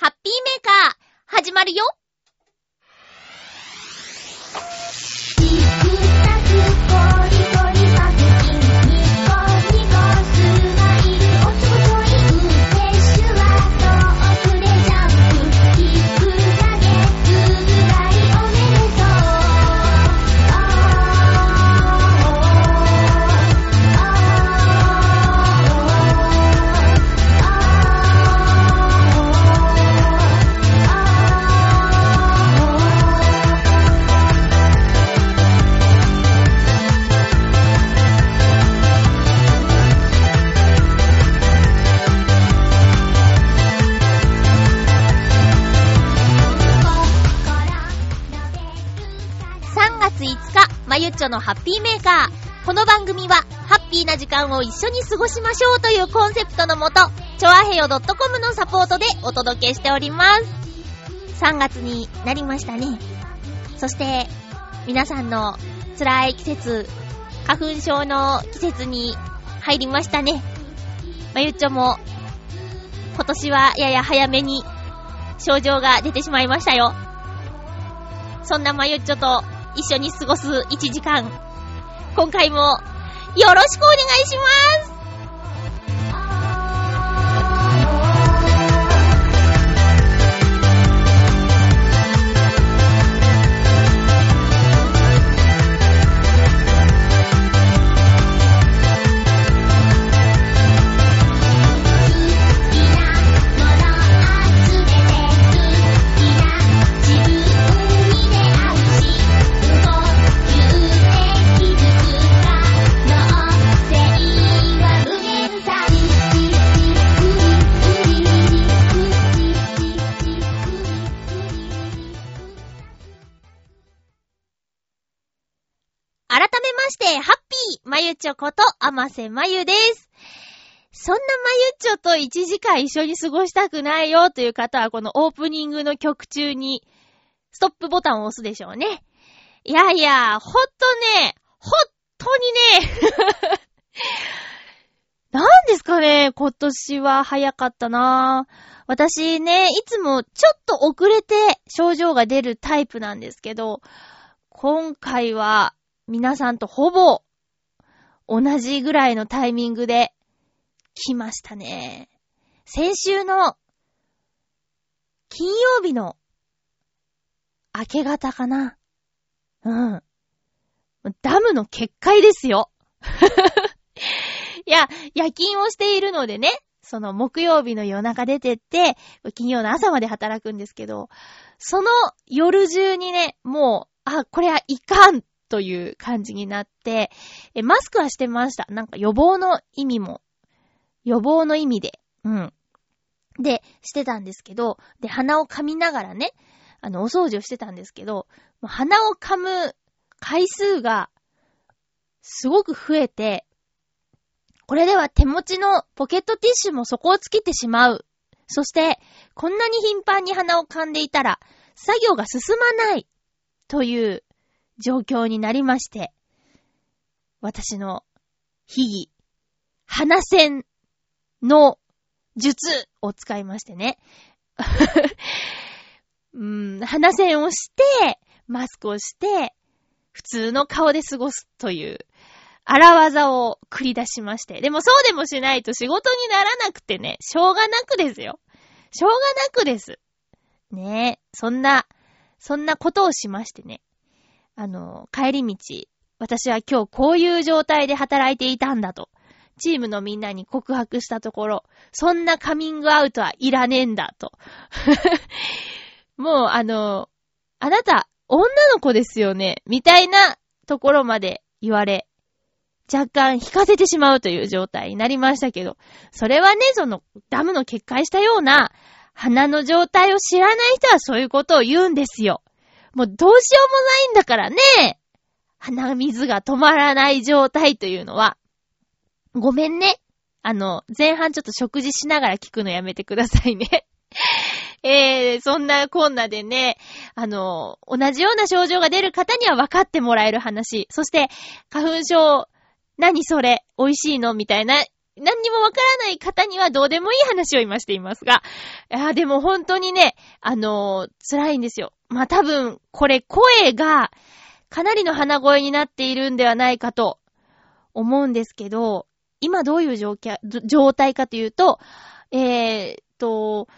ハッピーメーカー、始まるよ。日、まゆっちょのハッピーメーカー。この番組は、ハッピーな時間を一緒に過ごしましょうというコンセプトのもと、ちょあへよ .com のサポートでお届けしております。3月になりましたね。そして、皆さんの辛い季節、花粉症の季節に入りましたね。まゆっちょも、今年はやや早めに症状が出てしまいましたよ。そんなまゆっちょと一緒に過ごす1時間。今回もよろしくお願いしますちょこと、あませまゆです。そんなまゆちょと1時間一緒に過ごしたくないよという方は、このオープニングの曲中に、ストップボタンを押すでしょうね。いやいや、ほんとね、ほんとにね、なんですかね、今年は早かったなぁ。私ね、いつもちょっと遅れて症状が出るタイプなんですけど、今回は皆さんとほぼ同じぐらいのタイミングで来ましたね。先週の金曜日の明け方かな。うん。ダムの決壊ですよ。いや、夜勤をしているのでね、その木曜日の夜中出てって、金曜の朝まで働くんですけど、その夜中にね、もう、あ、これはいかんという感じになって、え、マスクはしてました。なんか予防の意味も、予防の意味で、うん。で、してたんですけど、で、鼻を噛みながらね、あの、お掃除をしてたんですけど、鼻を噛む回数が、すごく増えて、これでは手持ちのポケットティッシュも底を尽きてしまう。そして、こんなに頻繁に鼻を噛んでいたら、作業が進まない。という状況になりまして、私の秘技、鼻線の術を使いましてね。うん、鼻線をして、マスクをして、普通の顔で過ごすという、荒技を繰り出しまして。でもそうでもしないと仕事にならなくてね、しょうがなくですよ。しょうがなくです。ねえ、そんな、そんなことをしましてね。あの、帰り道、私は今日こういう状態で働いていたんだと、チームのみんなに告白したところ、そんなカミングアウトはいらねえんだと。もう、あの、あなた、女の子ですよね、みたいなところまで言われ、若干引かせてしまうという状態になりましたけど、それはね、その、ダムの決壊したような、鼻の状態を知らない人はそういうことを言うんですよ。もうどうしようもないんだからね。鼻水が止まらない状態というのは。ごめんね。あの、前半ちょっと食事しながら聞くのやめてくださいね。えー、そんなこんなでね、あの、同じような症状が出る方には分かってもらえる話。そして、花粉症、何それ美味しいのみたいな何にもわからない方にはどうでもいい話を今していますが、いやでも本当にね、あの、辛いんですよ。まあ、多分、これ声が、かなりの鼻声になっているんではないかと思うんですけど、今どういう状況状態かというと、えー、と、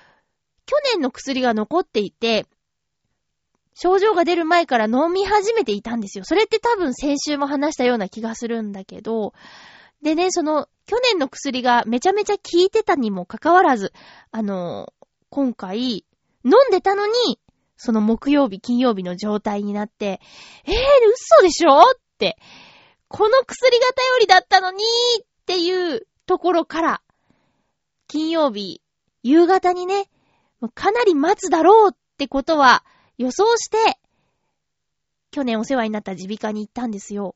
去年の薬が残っていて、症状が出る前から飲み始めていたんですよ。それって多分先週も話したような気がするんだけど、でね、その、去年の薬がめちゃめちゃ効いてたにもかかわらず、あの、今回、飲んでたのに、その木曜日、金曜日の状態になって、えー、嘘でしょって、この薬が頼りだったのにっていうところから、金曜日、夕方にね、かなり待つだろうってことは予想して、去年お世話になった耳鼻科に行ったんですよ。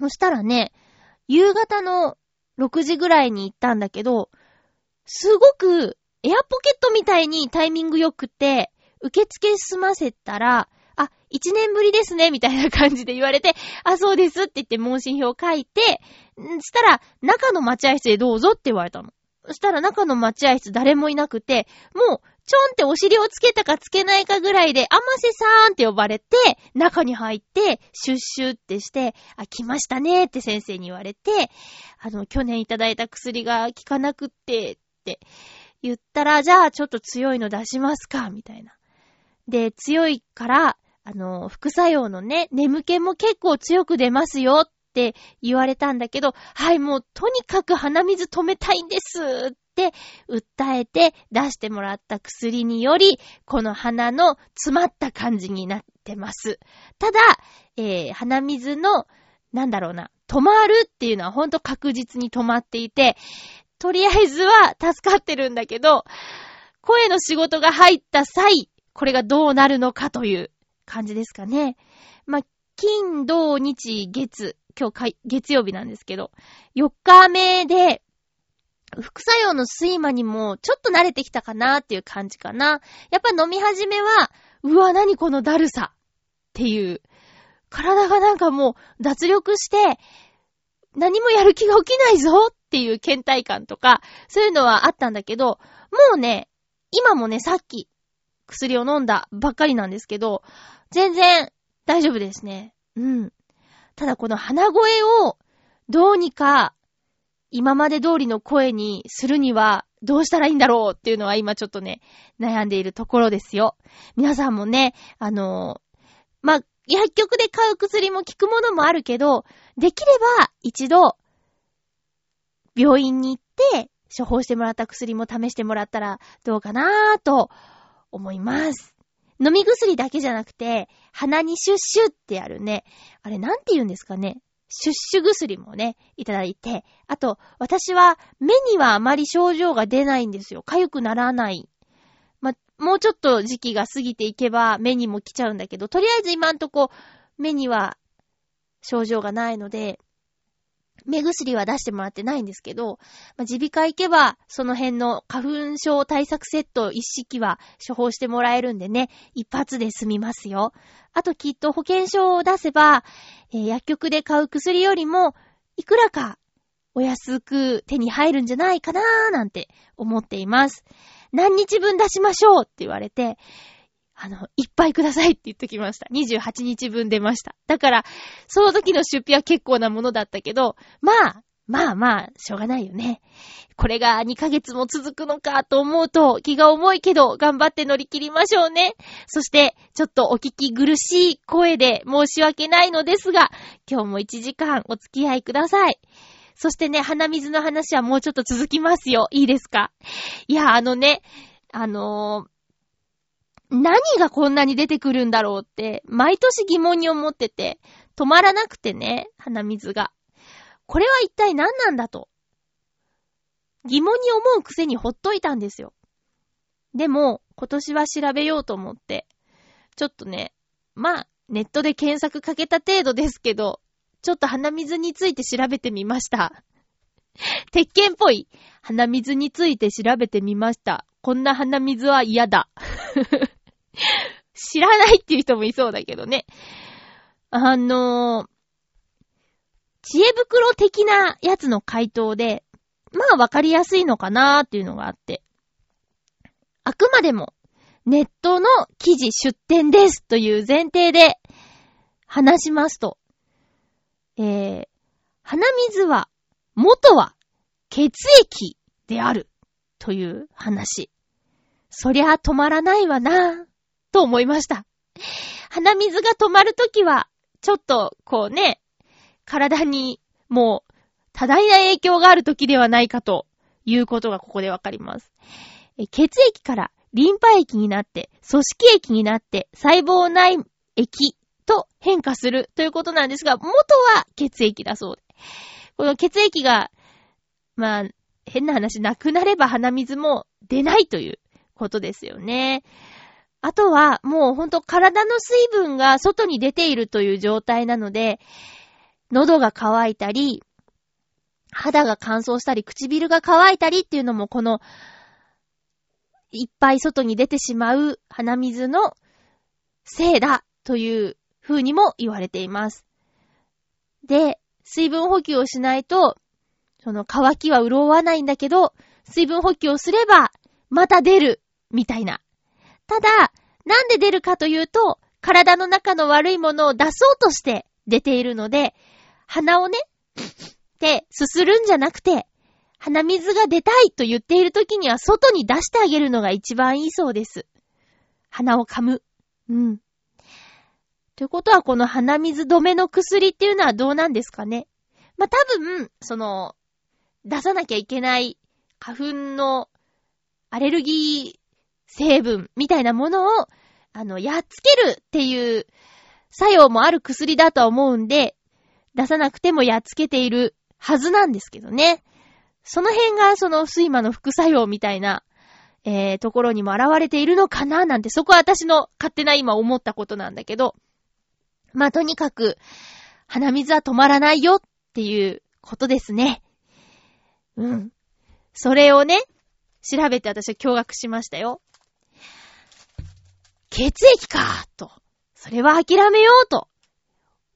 そしたらね、夕方の6時ぐらいに行ったんだけど、すごくエアポケットみたいにタイミング良くて、受付済ませたら、あ、一年ぶりですね、みたいな感じで言われて、あ、そうですって言って問診票書いて、したら、中の待合室でどうぞって言われたの。そしたら中の待合室誰もいなくて、もう、ちょんってお尻をつけたかつけないかぐらいで、あませさーんって呼ばれて、中に入って、シュッシュってして、あ、来ましたねって先生に言われて、あの、去年いただいた薬が効かなくって、って言ったら、じゃあちょっと強いの出しますか、みたいな。で、強いから、あの、副作用のね、眠気も結構強く出ますよって言われたんだけど、はい、もうとにかく鼻水止めたいんですって訴えて出してもらった薬により、この鼻の詰まった感じになってます。ただ、えー、鼻水の、なんだろうな、止まるっていうのはほんと確実に止まっていて、とりあえずは助かってるんだけど、声の仕事が入った際、これがどうなるのかという感じですかね。まあ、金、土、日、月、今日月曜日なんですけど、4日目で、副作用の睡魔にもちょっと慣れてきたかなっていう感じかな。やっぱ飲み始めは、うわ、何このだるさっていう。体がなんかもう脱力して、何もやる気が起きないぞっていう倦怠感とか、そういうのはあったんだけど、もうね、今もね、さっき薬を飲んだばっかりなんですけど、全然大丈夫ですね。うん。ただこの鼻声をどうにか今まで通りの声にするにはどうしたらいいんだろうっていうのは今ちょっとね、悩んでいるところですよ。皆さんもね、あのま薬局で買う薬も効くものもあるけど、できれば一度、病院に行って処方してもらった薬も試してもらったらどうかなぁと思います。飲み薬だけじゃなくて、鼻にシュッシュってやるね。あれなんて言うんですかね。シュッシュ薬もね、いただいて。あと、私は目にはあまり症状が出ないんですよ。痒くならない。ま、もうちょっと時期が過ぎていけば目にも来ちゃうんだけど、とりあえず今んとこ目には症状がないので、目薬は出してもらってないんですけど、まあ、耳鼻科行けば、その辺の花粉症対策セット一式は処方してもらえるんでね、一発で済みますよ。あときっと保険証を出せば、えー、薬局で買う薬よりも、いくらかお安く手に入るんじゃないかなーなんて思っています。何日分出しましょうって言われて、あの、いっぱいくださいって言ってきました。28日分出ました。だから、その時の出費は結構なものだったけど、まあ、まあまあ、しょうがないよね。これが2ヶ月も続くのかと思うと気が重いけど頑張って乗り切りましょうね。そして、ちょっとお聞き苦しい声で申し訳ないのですが、今日も1時間お付き合いください。そしてね、鼻水の話はもうちょっと続きますよ。いいですか？いや、あのね、あのー何がこんなに出てくるんだろうって、毎年疑問に思ってて、止まらなくてね、鼻水が。これは一体何なんだと。疑問に思うくせにほっといたんですよ。でも、今年は調べようと思って、ちょっとね、まあ、ネットで検索かけた程度ですけど、ちょっと鼻水について調べてみました。鉄拳っぽい鼻水について調べてみました。こんな鼻水は嫌だ。知らないっていう人もいそうだけどね。あのー、知恵袋的なやつの回答で、まあわかりやすいのかなーっていうのがあって。あくまでもネットの記事出展ですという前提で話しますと、えー、鼻水は元は血液であるという話。そりゃ止まらないわな、と思いました。鼻水が止まるときは、ちょっと、こうね、体にもう多大な影響があるときではないかということがここでわかります。血液からリンパ液になって、組織液になって、細胞内液と変化するということなんですが、元は血液だそうで。この血液が、まあ、変な話、なくなれば鼻水も出ないということですよね。あとは、もうほんと体の水分が外に出ているという状態なので、喉が渇いたり、肌が乾燥したり、唇が乾いたりっていうのもこの、いっぱい外に出てしまう鼻水のせいだという風にも言われています。で、水分補給をしないと、その乾きは潤わないんだけど、水分補給をすれば、また出る、みたいな。ただ、なんで出るかというと、体の中の悪いものを出そうとして出ているので、鼻をね、ってすするんじゃなくて、鼻水が出たいと言っている時には外に出してあげるのが一番いいそうです。鼻を噛む。うん。ということはこの鼻水止めの薬っていうのはどうなんですかねまあ、多分、その、出さなきゃいけない花粉のアレルギー成分みたいなものを、あの、やっつけるっていう作用もある薬だとは思うんで、出さなくてもやっつけているはずなんですけどね。その辺がその睡魔の副作用みたいな、えー、ところにも現れているのかななんて、そこは私の勝手な今思ったことなんだけど、まあ、とにかく、鼻水は止まらないよっていうことですね。うん。それをね、調べて私は驚愕しましたよ。血液かと。それは諦めようと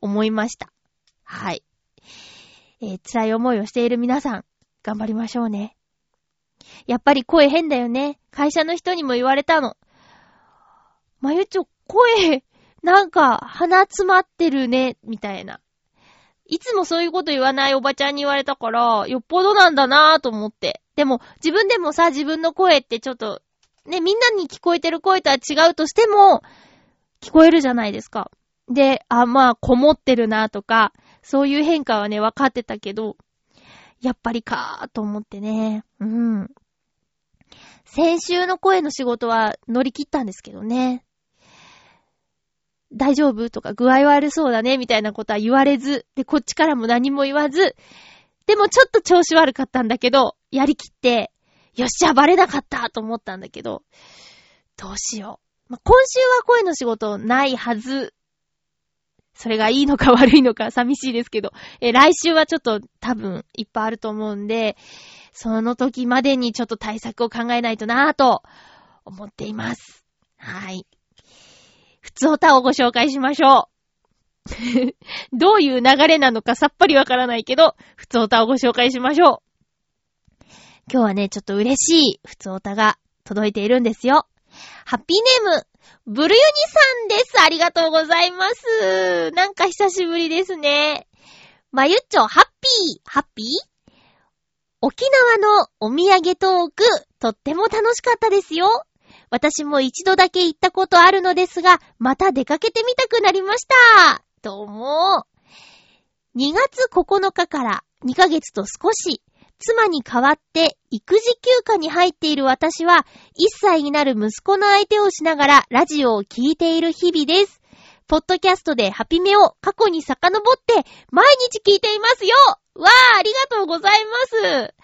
思いました。はい。えー、辛い思いをしている皆さん、頑張りましょうね。やっぱり声変だよね。会社の人にも言われたの。まゆちょ、声、なんか、鼻詰まってるね、みたいな。いつもそういうこと言わないおばちゃんに言われたから、よっぽどなんだなぁと思って。でも、自分でもさ、自分の声ってちょっと、ね、みんなに聞こえてる声とは違うとしても、聞こえるじゃないですか。で、あ、まあ、こもってるなとか、そういう変化はね、分かってたけど、やっぱりかーと思ってね。うん。先週の声の仕事は乗り切ったんですけどね。大丈夫とか具合悪そうだねみたいなことは言われず、で、こっちからも何も言わず、でもちょっと調子悪かったんだけど、やりきって、よっしゃ、バレなかったと思ったんだけど、どうしよう。まあ、今週は声の仕事ないはず。それがいいのか悪いのか寂しいですけど、え、来週はちょっと多分いっぱいあると思うんで、その時までにちょっと対策を考えないとなぁと思っています。はい。普通歌をご紹介しましょう。どういう流れなのかさっぱりわからないけど、普通歌をご紹介しましょう。今日はね、ちょっと嬉しい普通お歌が届いているんですよ。ハッピーネーム、ブルユニさんです。ありがとうございます。なんか久しぶりですね。まゆっちょ、ハッピー、ハッピー？沖縄のお土産トーク、とっても楽しかったですよ。私も一度だけ行ったことあるのですが、また出かけてみたくなりました。どうも。2月9日から2ヶ月と少し、妻に代わって育児休暇に入っている私は、1歳になる息子の相手をしながらラジオを聴いている日々です。ポッドキャストでハピメを過去に遡って毎日聞いていますよわー、ありがとうございます。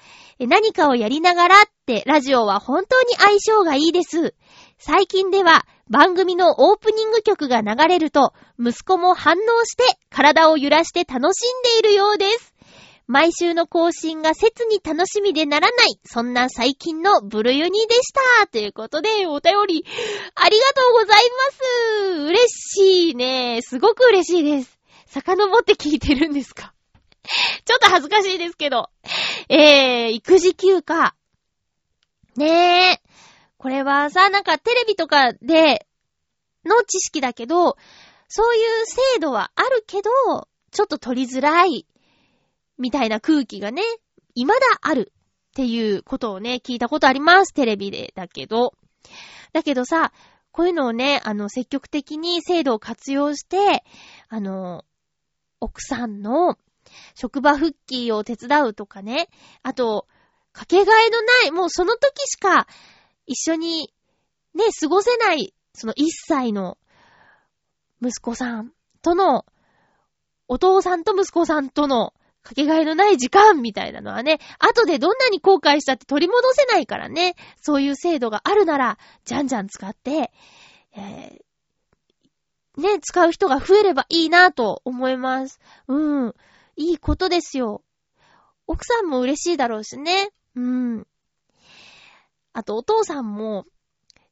何かをやりながらってラジオは本当に相性がいいです。最近では番組のオープニング曲が流れると息子も反応して体を揺らして楽しんでいるようです。毎週の更新が切に楽しみでならない、そんな最近のブルユニでした。ということで、お便り、ありがとうございます。嬉しいね。すごく嬉しいです。遡って聞いてるんですか？ちょっと恥ずかしいですけど。えー、育児休暇。ねえ。これはさ、なんかテレビとかでの知識だけど、そういう制度はあるけど、ちょっと取りづらい、みたいな空気がね、未だあるっていうことをね、聞いたことあります。テレビで。だけど。だけどさ、こういうのをね、あの、積極的に制度を活用して、あの、奥さんの職場復帰を手伝うとかね、あと、かけがえのない、もうその時しか一緒にね、過ごせない、その一歳の息子さんとの、お父さんと息子さんとのかけがえのない時間みたいなのはね、後でどんなに後悔したって取り戻せないからね、そういう制度があるなら、じゃんじゃん使って、えー、ね、使う人が増えればいいなと思います。うん。いいことですよ。奥さんも嬉しいだろうしね。うん。あと、お父さんも、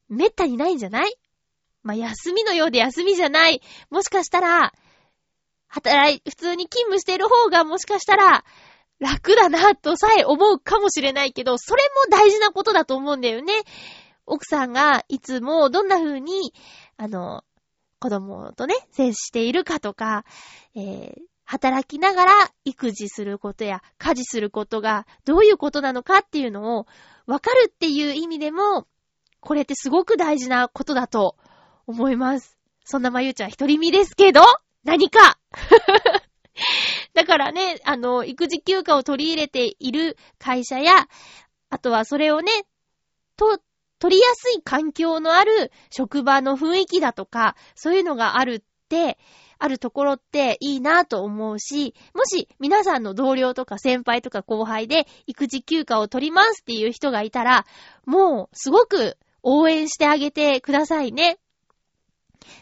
めったにないんじゃない？ま、休みのようで休みじゃない。もしかしたら、働い、普通に勤務している方がもしかしたら、楽だな、とさえ思うかもしれないけど、それも大事なことだと思うんだよね。奥さんがいつもどんな風に、あの、子供とね、接しているかとか、えー、働きながら育児することや家事することがどういうことなのかっていうのをわかるっていう意味でも、これってすごく大事なことだと思います。そんなまゆちゃん一人身ですけど、何か だからね、あの、育児休暇を取り入れている会社や、あとはそれをね、と、取りやすい環境のある職場の雰囲気だとか、そういうのがあるって、あるところっていいなと思うし、もし皆さんの同僚とか先輩とか後輩で育児休暇を取りますっていう人がいたら、もうすごく応援してあげてくださいね。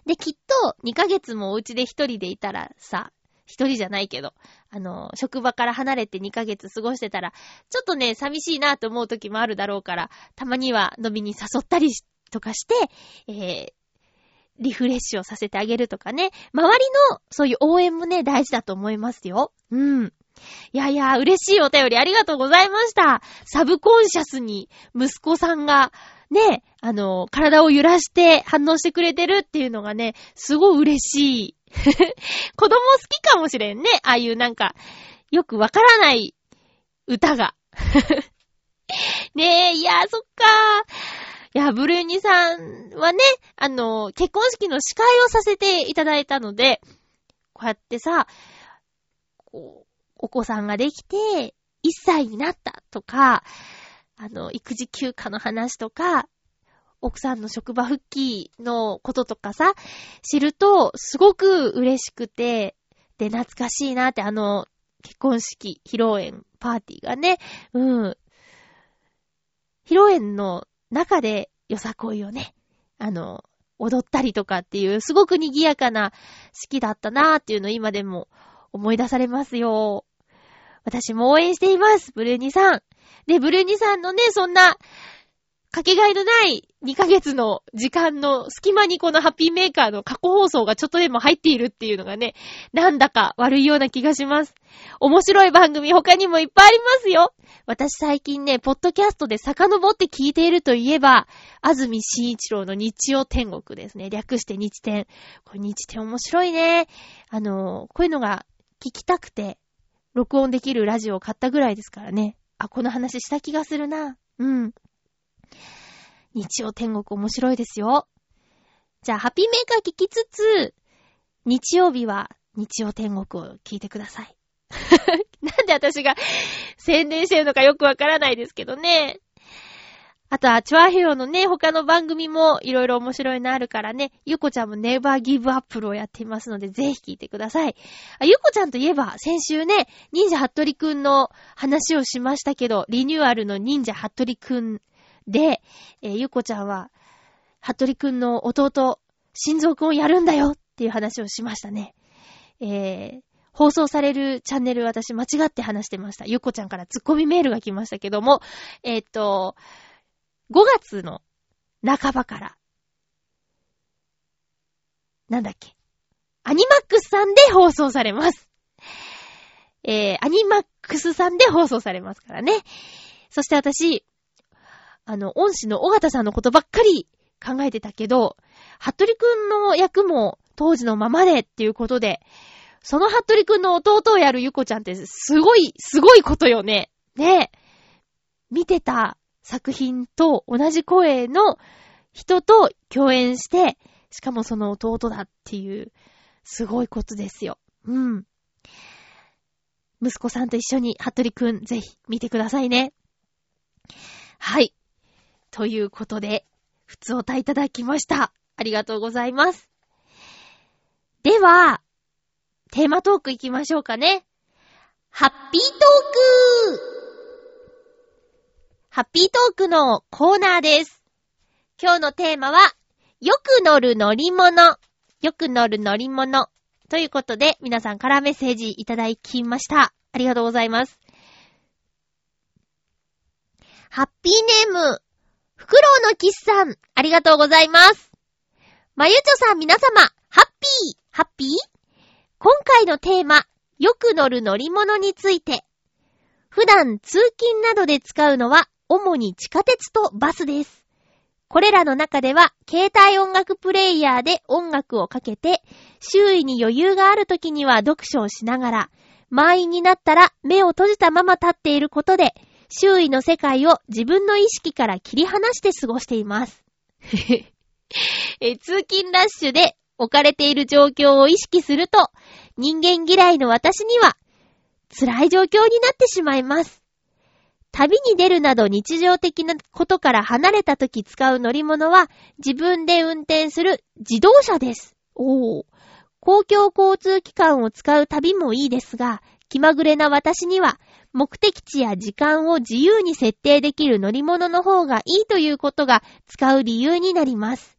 で、きっと2ヶ月もお家で一人でいたらさ、一人じゃないけど、あの、職場から離れて2ヶ月過ごしてたら、ちょっとね、寂しいなと思う時もあるだろうから、たまには飲みに誘ったりとかして、えー、リフレッシュをさせてあげるとかね。周りのそういう応援もね、大事だと思いますよ。うん。いやいや、嬉しいお便りありがとうございました。サブコンシャスに息子さんが、ね、あの、体を揺らして反応してくれてるっていうのがね、すごい嬉しい。子供好きかもしれんね。ああいうなんか、よくわからない歌が。ねえ、いや、そっかいや、ブルーニさんはね、あの、結婚式の司会をさせていただいたので、こうやってさ、こう、お子さんができて、1歳になったとか、あの、育児休暇の話とか、奥さんの職場復帰のこととかさ、知ると、すごく嬉しくて、で、懐かしいなって、あの、結婚式、披露宴、パーティーがね、うん。披露宴の中でよさこいをね、あの、踊ったりとかっていう、すごく賑やかな式だったなーっていうのを今でも思い出されますよ。私も応援しています、ブルーニさん。で、ブルーニさんのね、そんな、かけがえのない2ヶ月の時間の隙間にこのハッピーメーカーの過去放送がちょっとでも入っているっていうのがね、なんだか悪いような気がします。面白い番組他にもいっぱいありますよ。私最近ね、ポッドキャストで遡って聞いているといえば、安住紳一郎の日曜天国ですね。略して日天。これ日天面白いね。あの、こういうのが聞きたくて、録音できるラジオを買ったぐらいですからね。あ、この話した気がするな。うん。日曜天国面白いですよ。じゃあ、ハッピーメーカー聞きつつ、日曜日は日曜天国を聞いてください。なんで私が宣伝してるのかよくわからないですけどね。あとは、チュアヘヨのね、他の番組もいろいろ面白いのあるからね、ゆこちゃんもネバーギブアップルをやっていますので、ぜひ聞いてください。あ、ゆこちゃんといえば、先週ね、忍者ハットリくんの話をしましたけど、リニューアルの忍者ハットリくんで、えー、ゆこちゃんは、ハットリくんの弟、心臓くんをやるんだよっていう話をしましたね。えー、放送されるチャンネル私間違って話してました。ゆこちゃんからツッコミメールが来ましたけども、えー、っと、5月の半ばから、なんだっけ、アニマックスさんで放送されます。えー、アニマックスさんで放送されますからね。そして私、あの、恩師の尾形さんのことばっかり考えてたけど、服部くんの役も当時のままでっていうことで、その服部くんの弟をやるゆこちゃんってすごい、すごいことよね。ね見てた作品と同じ声の人と共演して、しかもその弟だっていう、すごいことですよ。うん。息子さんと一緒に、服部くん、ぜひ見てくださいね。はい。ということで、普通おたいただきました。ありがとうございます。では、テーマトーク行きましょうかね。ハッピートークハッピートークのコーナーです。今日のテーマは、よく乗る乗り物。よく乗る乗り物。ということで、皆さんからメッセージいただきました。ありがとうございます。ハッピーネーム、フクロウのキスさん、ありがとうございます。まゆちょさん皆様、ハッピー、ハッピー？今回のテーマ、よく乗る乗り物について。普段通勤などで使うのは、主に地下鉄とバスです。これらの中では、携帯音楽プレイヤーで音楽をかけて、周囲に余裕がある時には読書をしながら、満員になったら目を閉じたまま立っていることで、周囲の世界を自分の意識から切り離して過ごしています。え通勤ラッシュで置かれている状況を意識すると、人間嫌いの私には辛い状況になってしまいます。旅に出るなど日常的なことから離れた時使う乗り物は自分で運転する自動車です。おー。公共交通機関を使う旅もいいですが、気まぐれな私には目的地や時間を自由に設定できる乗り物の方がいいということが使う理由になります。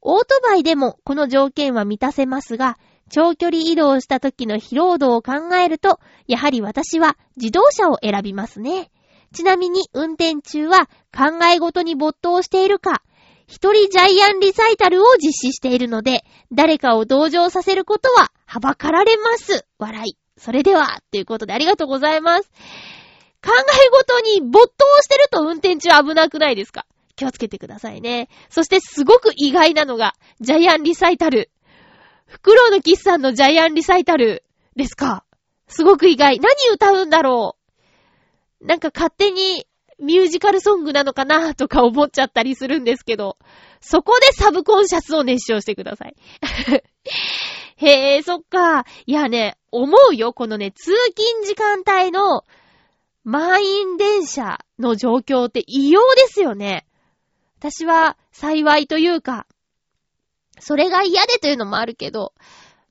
オートバイでもこの条件は満たせますが、長距離移動した時の疲労度を考えると、やはり私は自動車を選びますね。ちなみに運転中は考えごとに没頭しているか、一人ジャイアンリサイタルを実施しているので、誰かを同情させることははばかられます。笑い。それでは、ということでありがとうございます。考えごとに没頭してると運転中危なくないですか？気をつけてくださいね。そしてすごく意外なのが、ジャイアンリサイタル。フクロウのキスさんのジャイアンリサイタルですか？すごく意外。何歌うんだろう？なんか勝手にミュージカルソングなのかなとか思っちゃったりするんですけど、そこでサブコンシャスを熱唱してください。へえ、そっか。いやね、思うよ。このね、通勤時間帯の満員電車の状況って異様ですよね。私は幸いというか、それが嫌でというのもあるけど、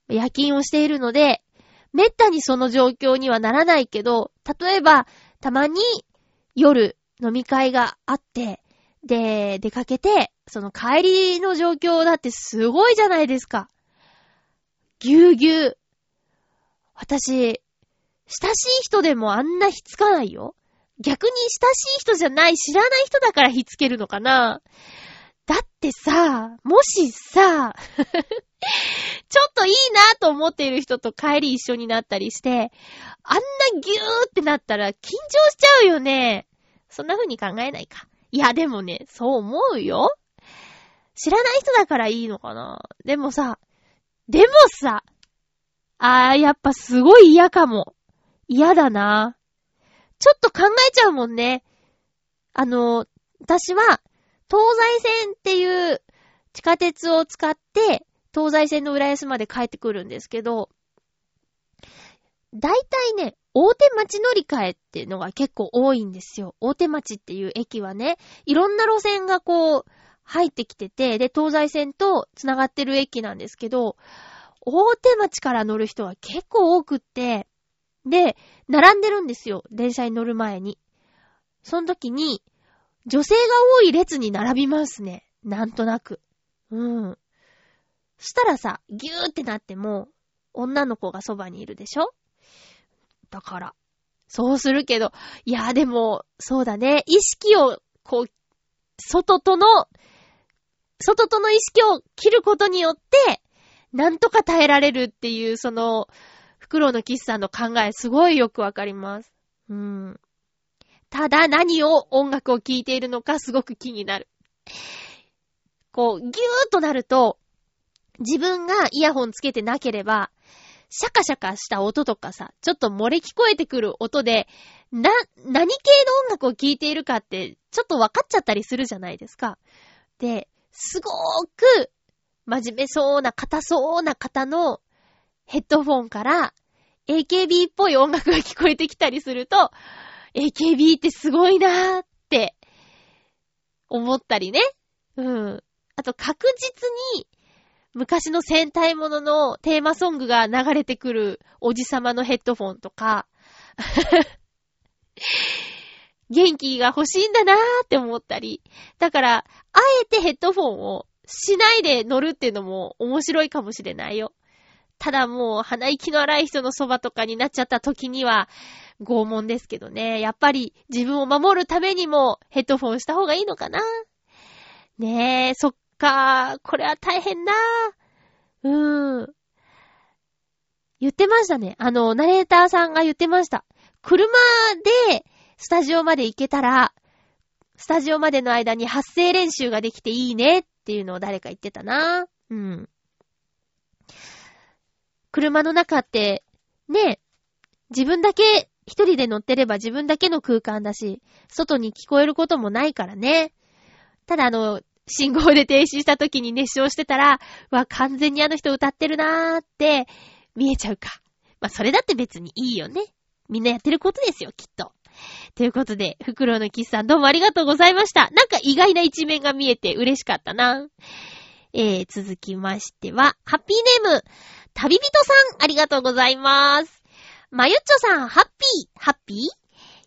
夜勤をしているので、めったにその状況にはならないけど、例えば、たまに夜飲み会があって、で、出かけて、その帰りの状況だってすごいじゃないですか。ぎゅうぎゅう。私、親しい人でもあんなひつかないよ。逆に親しい人じゃない、知らない人だからひつけるのかなだってさ、もしさ、ちょっといいなと思っている人と帰り一緒になったりして、あんなギューってなったら緊張しちゃうよね。そんな風に考えないか。いや、でもね、そう思うよ。知らない人だからいいのかな。でもさ、でもさ、あー、やっぱすごい嫌かも。嫌だな。ちょっと考えちゃうもんね。あの、私は、東西線っていう地下鉄を使って、東西線の浦安まで帰ってくるんですけど、大体ね、大手町乗り換えっていうのが結構多いんですよ。大手町っていう駅はね、いろんな路線がこう、入ってきてて、で、東西線と繋がってる駅なんですけど、大手町から乗る人が結構多くって、で、並んでるんですよ。電車に乗る前に。その時に、女性が多い列に並びますね。なんとなく。うん。したらさ、ぎゅーってなっても、女の子がそばにいるでしょ？だから。そうするけど、いや、でも、そうだね。意識を、こう、外との、外との意識を切ることによって、なんとか耐えられるっていう、その、フクロウのキスさんの考えすごいよくわかります。うん。ただ何を音楽を聴いているのかすごく気になる。こう、ぎゅーっとなると、自分がイヤホンつけてなければ、シャカシャカした音とかさ、ちょっと漏れ聞こえてくる音で、な、何系の音楽を聴いているかって、ちょっと分かっちゃったりするじゃないですか。で、すごーく、真面目そうな、硬そうな方のヘッドフォンから、AKB っぽい音楽が聞こえてきたりすると、AKB ってすごいなーって、思ったりね。うん。あと確実に、昔の戦隊もののテーマソングが流れてくるおじさまのヘッドフォンとか、元気が欲しいんだなーって思ったり。だから、あえてヘッドフォンをしないで乗るっていうのも面白いかもしれないよ。ただもう鼻息の荒い人のそばとかになっちゃった時には拷問ですけどね。やっぱり自分を守るためにもヘッドフォンした方がいいのかなねえ、そっか。これは大変だ。うーん。言ってましたね。あの、ナレーターさんが言ってました。車でスタジオまで行けたら、スタジオまでの間に発声練習ができていいねっていうのを誰か言ってたな。うん。車の中って、ね、自分だけ一人で乗ってれば自分だけの空間だし、外に聞こえることもないからね。ただあの、信号で停止した時に熱唱してたら、わ、完全にあの人歌ってるなーって見えちゃうか。まあ、それだって別にいいよね。みんなやってることですよ、きっと。ということで、フクロウのキスさんどうもありがとうございました。なんか意外な一面が見えて嬉しかったな。えー、続きましては、ハッピーネーム、旅人さん、ありがとうございます。まゆっちょさん、ハッピー、ハッピー？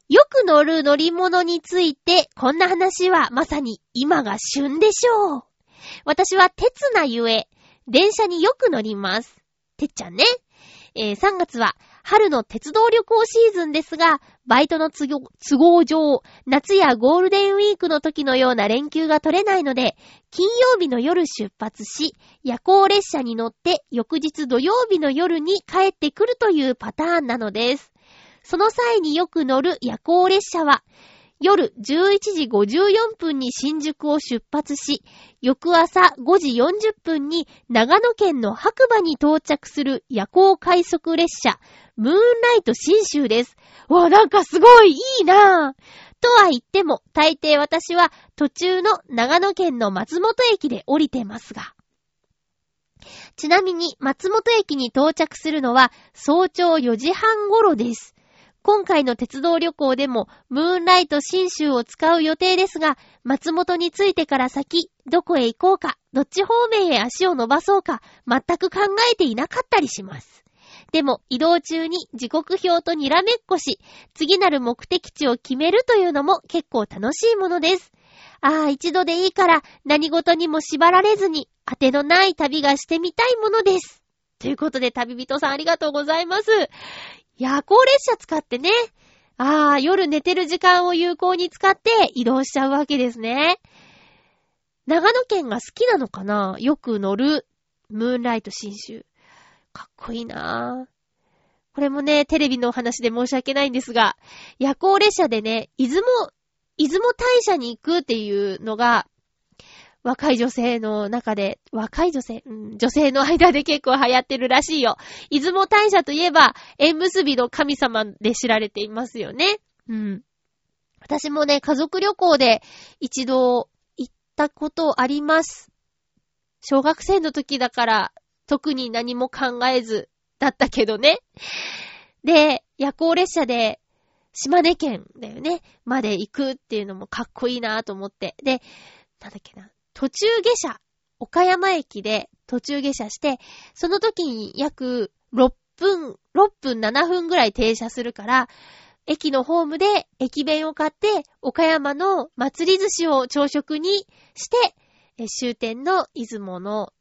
よく乗る乗り物について、こんな話はまさに今が旬でしょう。私は鉄なゆえ、電車によく乗ります。てっちゃんね。えー、3月は春の鉄道旅行シーズンですが、バイトの都合上、夏やゴールデンウィークの時のような連休が取れないので、金曜日の夜出発し、夜行列車に乗って翌日土曜日の夜に帰ってくるというパターンなのです。その際によく乗る夜行列車は、夜11時54分に新宿を出発し、翌朝5時40分に長野県の白馬に到着する夜行快速列車、ムーンライト新州です。わ、なんかすごいいいなぁ。とは言っても、大抵私は途中の長野県の松本駅で降りてますが。ちなみに松本駅に到着するのは早朝4時半頃です。今回の鉄道旅行でもムーンライト新州を使う予定ですが、松本に着いてから先、どこへ行こうか、どっち方面へ足を伸ばそうか、全く考えていなかったりします。でも移動中に時刻表とにらめっこし、次なる目的地を決めるというのも結構楽しいものです。ああ、一度でいいから何事にも縛られずに当てのない旅がしてみたいものです。ということで旅人さんありがとうございます。夜行列車使ってね、ああ、夜寝てる時間を有効に使って移動しちゃうわけですね。長野県が好きなのかな？よく乗るムーンライト新州。かっこいいなぁ。これもね、テレビのお話で申し訳ないんですが、夜行列車でね、出雲、出雲大社に行くっていうのが、若い女性の中で、若い女性、うん、女性の間で結構流行ってるらしいよ。出雲大社といえば、縁結びの神様で知られていますよね。うん。私もね、家族旅行で一度行ったことあります。小学生の時だから、特に何も考えずだったけどね。で、夜行列車で、島根県だよね、まで行くっていうのもかっこいいなと思って。で、なんだっけな、途中下車、岡山駅で途中下車して、その時に約6分、6分7分ぐらい停車するから、駅のホームで駅弁を買って、岡山の祭り寿司を朝食にして、終点の出雲の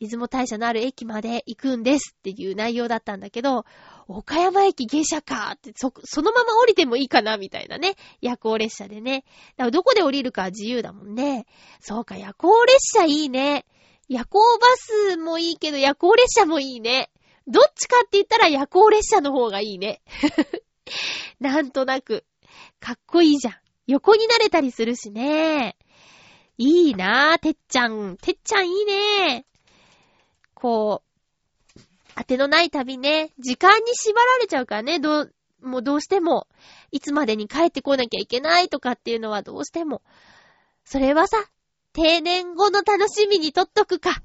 出雲大社のある駅まで行くんですっていう内容だったんだけど、岡山駅下車かって、そ、そのまま降りてもいいかなみたいなね。夜行列車でね。だからどこで降りるか自由だもんね。そうか、夜行列車いいね。夜行バスもいいけど、夜行列車もいいね。どっちかって言ったら夜行列車の方がいいね。なんとなく。かっこいいじゃん。横になれたりするしね。いいなぁ、てっちゃん。てっちゃんいいねこう、当てのない旅ね、時間に縛られちゃうからね、どう、もうどうしても、いつまでに帰ってこなきゃいけないとかっていうのはどうしても。それはさ、定年後の楽しみにとっとくか。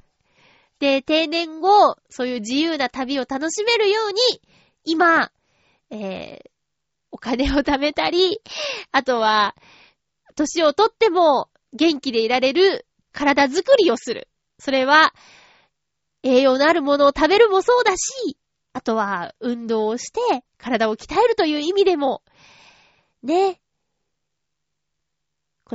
で、定年後、そういう自由な旅を楽しめるように、今、えー、お金を貯めたり、あとは、年をとっても元気でいられる体づくりをする。それは、栄養のあるものを食べるもそうだし、あとは運動をして体を鍛えるという意味でも、ね。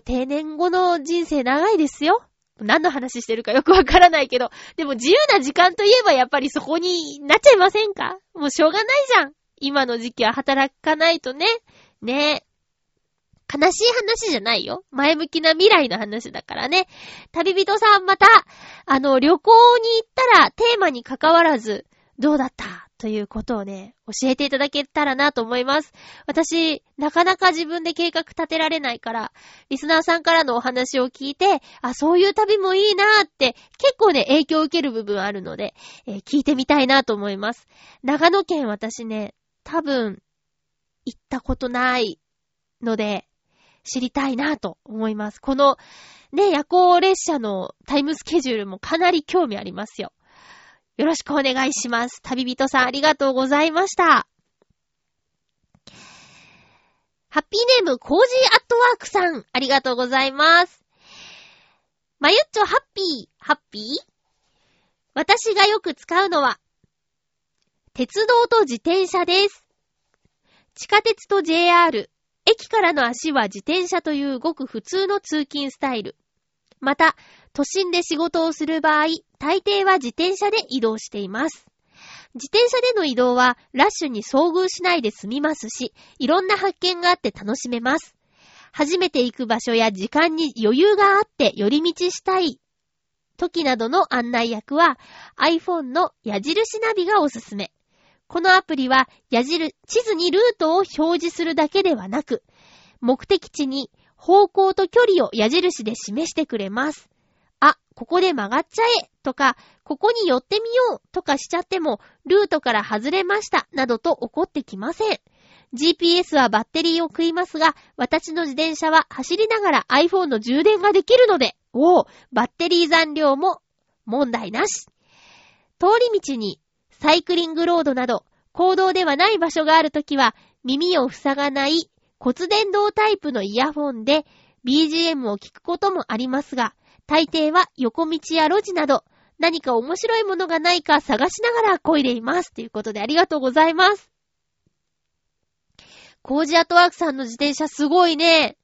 定年後の人生長いですよ。何の話してるかよく わからないけど、でも自由な時間といえばやっぱりそこになっちゃいませんか？もうしょうがないじゃん。今の時期は働かないとね。ね悲しい話じゃないよ。前向きな未来の話だからね。旅人さんまた、あの、旅行に行ったらテーマに関わらず、どうだった？ということをね、教えていただけたらなと思います。私、なかなか自分で計画立てられないから、リスナーさんからのお話を聞いて、あ、そういう旅もいいなーって、結構ね、影響を受ける部分あるので、えー、聞いてみたいなと思います。長野県私ね、多分、行ったことないので、知りたいなと思います。この、ね、夜行列車のタイムスケジュールもかなり興味ありますよ。よろしくお願いします。旅人さんありがとうございました。ハッピーネーム、コージーアットワークさん、ありがとうございます。まゆっちょハッピー、ハッピー？私がよく使うのは、鉄道と自転車です。地下鉄と JR、駅からの足は自転車というごく普通の通勤スタイル。また、都心で仕事をする場合、大抵は自転車で移動しています。自転車での移動はラッシュに遭遇しないで済みますし、いろんな発見があって楽しめます。初めて行く場所や時間に余裕があって寄り道したい時などの案内役は iPhone の矢印ナビがおすすめ。このアプリは矢印、地図にルートを表示するだけではなく、目的地に方向と距離を矢印で示してくれます。あ、ここで曲がっちゃえとか、ここに寄ってみようとかしちゃっても、ルートから外れましたなどと怒ってきません。GPS はバッテリーを食いますが、私の自転車は走りながら iPhone の充電ができるので、おお、バッテリー残量も問題なし。通り道にサイクリングロードなど、行動ではない場所があるときは、耳を塞がない骨伝導タイプのイヤホンで BGM を聞くこともありますが、大抵は横道や路地など、何か面白いものがないか探しながら漕いでいます。ということでありがとうございます。コージアトワークさんの自転車すごいね。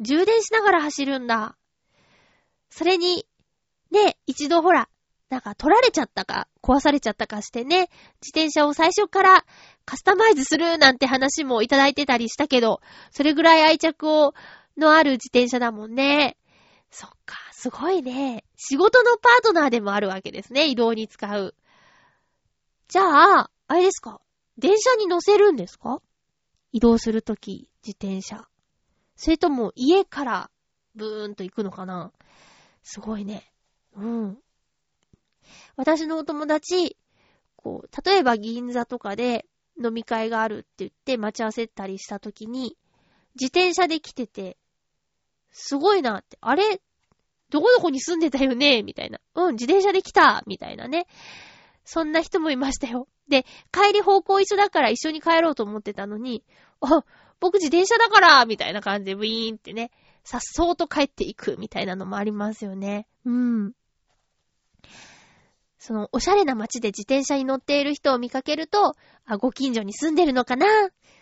充電しながら走るんだ。それに、ね、一度ほら、なんか取られちゃったか、壊されちゃったかしてね、自転車を最初からカスタマイズするなんて話もいただいてたりしたけど、それぐらい愛着を、のある自転車だもんね。そっか、すごいね。仕事のパートナーでもあるわけですね、移動に使う。じゃあ、あれですか電車に乗せるんですか？移動するとき、自転車。それとも家からブーンと行くのかな？すごいね。うん。私のお友達、こう、例えば銀座とかで飲み会があるって言って待ち合わせたりしたときに、自転車で来てて、すごいなって、あれどこどこに住んでたよね？みたいな。うん、自転車で来たみたいなね。そんな人もいましたよ。で、帰り方向一緒だから一緒に帰ろうと思ってたのに、あ、僕自転車だからみたいな感じでブイーンってね、さっそうと帰っていくみたいなのもありますよね。うん。その、おしゃれな街で自転車に乗っている人を見かけると、あ、ご近所に住んでるのかな？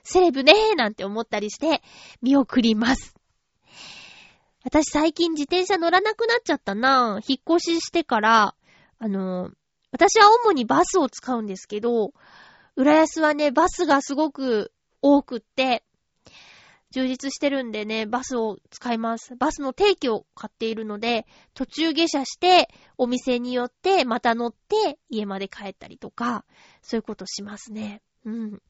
セレブねーなんて思ったりして、見送ります。私最近自転車乗らなくなっちゃったな引っ越ししてから、あの、私は主にバスを使うんですけど、浦安はね、バスがすごく多くって、充実してるんでね、バスを使います。バスの定期を買っているので、途中下車して、お店によって、また乗って、家まで帰ったりとか、そういうことしますね。うん。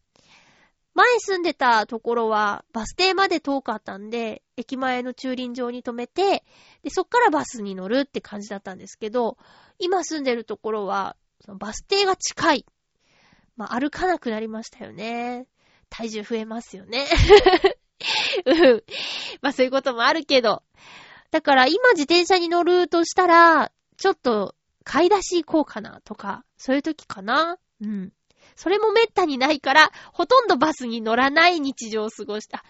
前住んでたところは、バス停まで遠かったんで、駅前の駐輪場に止めて、で、そっからバスに乗るって感じだったんですけど、今住んでるところは、そのバス停が近い。まあ、歩かなくなりましたよね。体重増えますよね。うん。まあそういうこともあるけど。だから今自転車に乗るとしたら、ちょっと買い出し行こうかなとか、そういう時かな。うん。それもめったにないから、ほとんどバスに乗らない日常を過ごした。